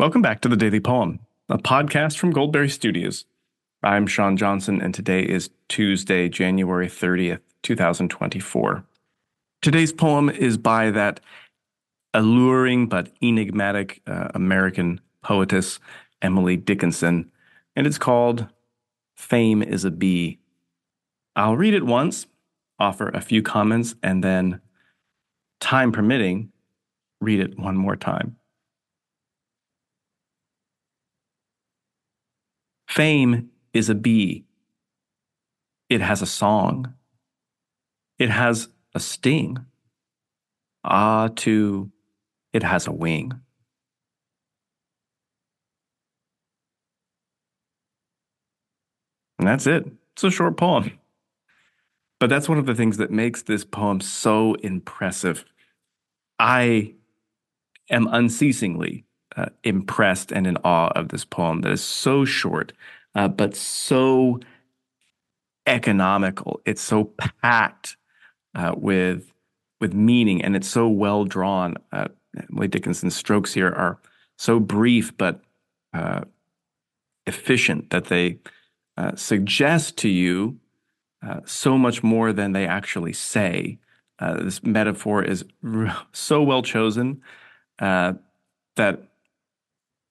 Welcome back to the Daily Poem, a podcast from Goldberry Studios. I'm Sean Johnson, and today is Tuesday, January 30th, 2024. Today's poem is by that alluring but enigmatic uh, American poetess, Emily Dickinson, and it's called Fame is a Bee. I'll read it once, offer a few comments, and then, time permitting, read it one more time. Fame is a bee. It has a song. It has a sting. Ah, too, it has a wing. And that's it. It's a short poem. But that's one of the things that makes this poem so impressive. I am unceasingly uh, impressed and in awe of this poem that is so short, uh, but so economical. It's so packed uh, with with meaning, and it's so well drawn. Uh, Emily Dickinson's strokes here are so brief but uh, efficient that they uh, suggest to you so much more than they actually say. this metaphor is so well chosen that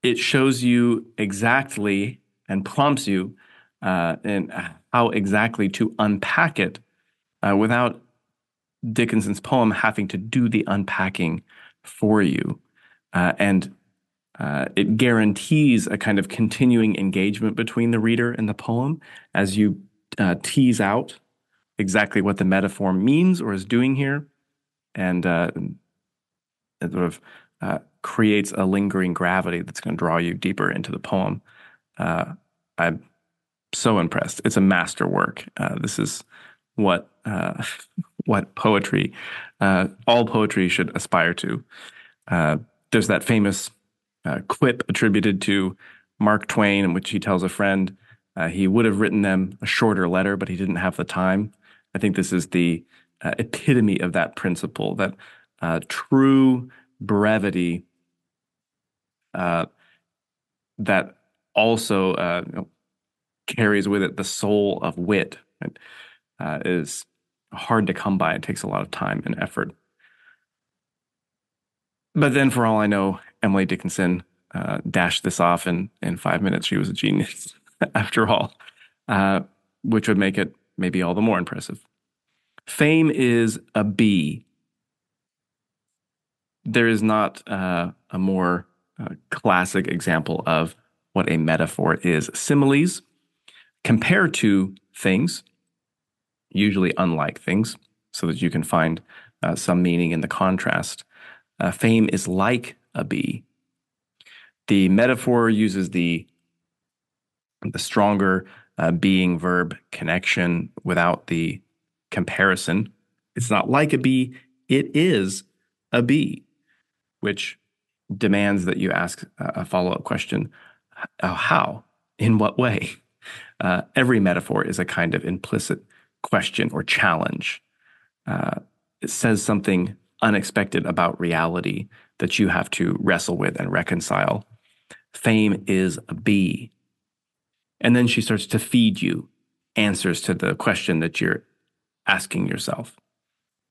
it shows you exactly and prompts you uh, and how exactly to unpack it uh, without Dickinson's poem having to do the unpacking for you. Uh, and uh, it guarantees a kind of continuing engagement between the reader and the poem as you uh, tease out exactly what the metaphor means or is doing here. And uh, sort of uh, creates a lingering gravity that's going to draw you deeper into the poem. Uh, I'm so impressed. It's a masterwork. Uh, this is what uh, what poetry, uh, all poetry should aspire to. Uh, there's that famous quip attributed to Mark Twain, in which he tells a friend he would have written them a shorter letter, but he didn't have the time. I think this is the epitome of that principle that true brevity uh, that also uh, you know, carries with it the soul of wit. It uh, is hard to come by. It takes a lot of time and effort. But then, for all I know, Emily Dickinson uh, dashed this off in, in five minutes. She was a genius, after all, uh, which would make it maybe all the more impressive. Fame is a bee there is not uh, a more uh, classic example of what a metaphor is. Similes compare to things, usually unlike things, so that you can find uh, some meaning in the contrast. Uh, fame is like a bee. The metaphor uses the the stronger uh, being verb connection without the comparison. It's not like a bee, it is a bee which demands that you ask a follow up question how? In what way? Uh, every metaphor is a kind of implicit question or challenge. Uh, it says something unexpected about reality that you have to wrestle with and reconcile. Fame is a bee. And then she starts to feed you answers to the question that you're asking yourself.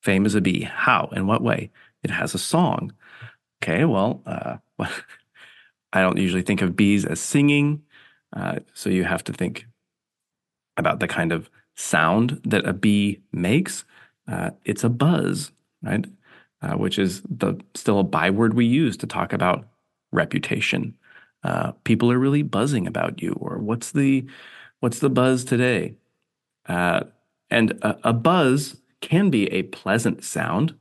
Fame is a bee. How? In what way? It has a song okay, well, uh, I don't usually think of bees as singing. Uh, so you have to think about the kind of sound that a bee makes. Uh, it's a buzz, right? Uh, which is the still a byword we use to talk about reputation. Uh, people are really buzzing about you, or what's the what's the buzz today? Uh, and a, a, buzz can be a pleasant sound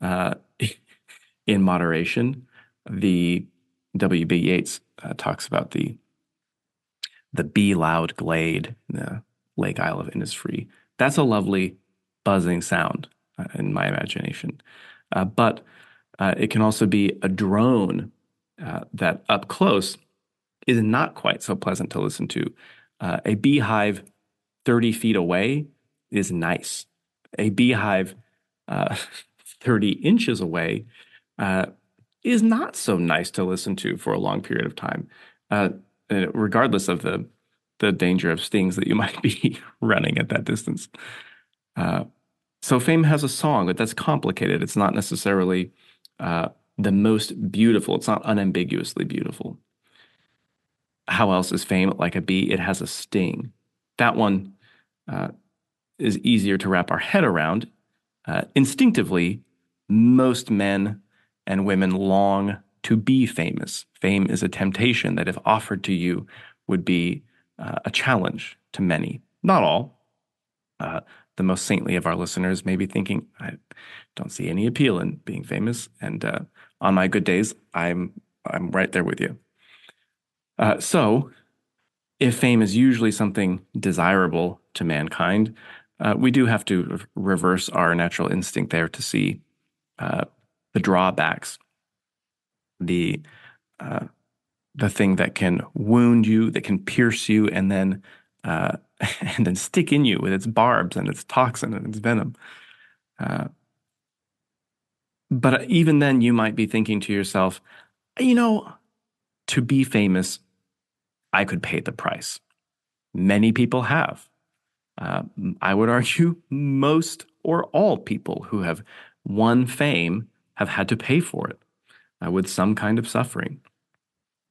in moderation. The W.B. Yeats uh, talks about the the bee loud glade, the Lake Isle of Innisfree. That's a lovely buzzing sound uh, in my imagination. Uh, but uh, it can also be a drone uh, that up close is not quite so pleasant to listen to. Uh, a beehive 30 feet away is nice. A beehive 30 inches away uh, is not so nice to listen to for a long period of time, uh, regardless of the the danger of stings that you might be running at that distance. Uh, so fame has a song, but that's complicated. It's not necessarily uh, the most beautiful. It's not unambiguously beautiful. How else is fame like a bee? It has a sting. That one uh, is easier to wrap our head around. Uh, instinctively, most men and women long to be famous. Fame is a temptation that, if offered to you, would be uh, a challenge to many. Not all. Uh, the most saintly of our listeners may be thinking, I don't see any appeal in being famous. And uh, on my good days, I'm I'm right there with you. Uh, so, if fame is usually something desirable to mankind, uh, we do have to reverse our natural instinct there to see uh, the drawbacks, the uh, the thing that can wound you, that can pierce you, and then uh, and then stick in you with its barbs and its toxin and its venom. Uh, but even then, you might be thinking to yourself, you know, to be famous, I could pay the price. Many people have. Uh, I would argue most or all people who have won fame have had to pay for it uh, with some kind of suffering.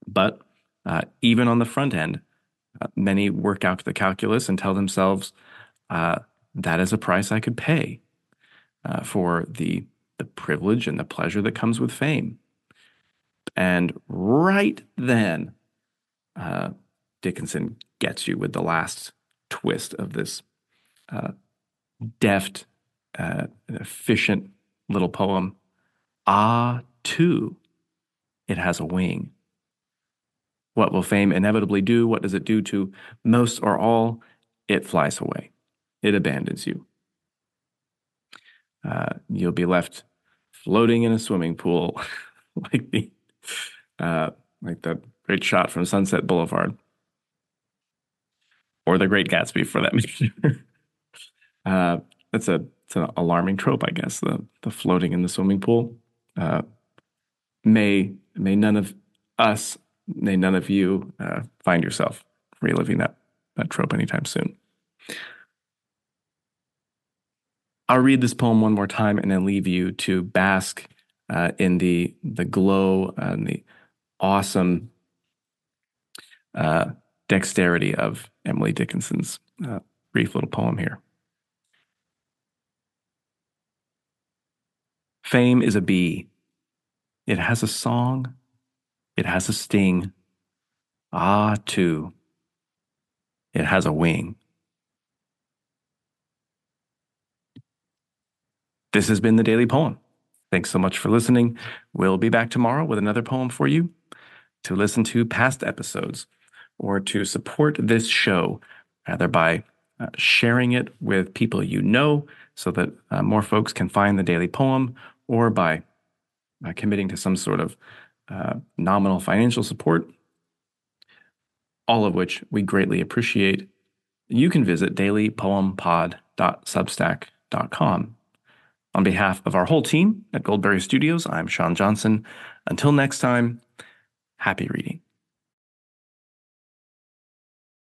But uh, even on the front end, uh, many work out the calculus and tell themselves uh, that is a price I could pay uh, for the the privilege and the pleasure that comes with fame. And right then, uh, Dickinson gets you with the last twist of this deft, efficient little poem. Ah, too, it has a wing. What will fame inevitably do? What does it do to most or all? It flies away. It abandons you. Uh, you'll be left floating in a swimming pool, like the uh, like the great shot from Sunset Boulevard, or The Great Gatsby, for that matter. uh, that's a it's an alarming trope, I guess. The the floating in the swimming pool. Uh, may may none of us may none of you uh, find yourself reliving that, that trope anytime soon. I'll read this poem one more time and then leave you to bask uh, in the the glow and the awesome uh, dexterity of Emily Dickinson's uh, brief little poem here. Fame is a bee. It has a song it has a sting. Ah, too. It has a wing. This has been the Daily Poem. Thanks so much for listening. We'll be back tomorrow with another poem for you. To listen to past episodes or to support this show, either by uh, sharing it with people you know so that uh, more folks can find the Daily Poem, or by uh, committing to some sort of uh, nominal financial support, all of which we greatly appreciate, you can visit dailypoempod.substack.com. On behalf of our whole team at Goldberry Studios, I'm Sean Johnson. Until next time, happy reading.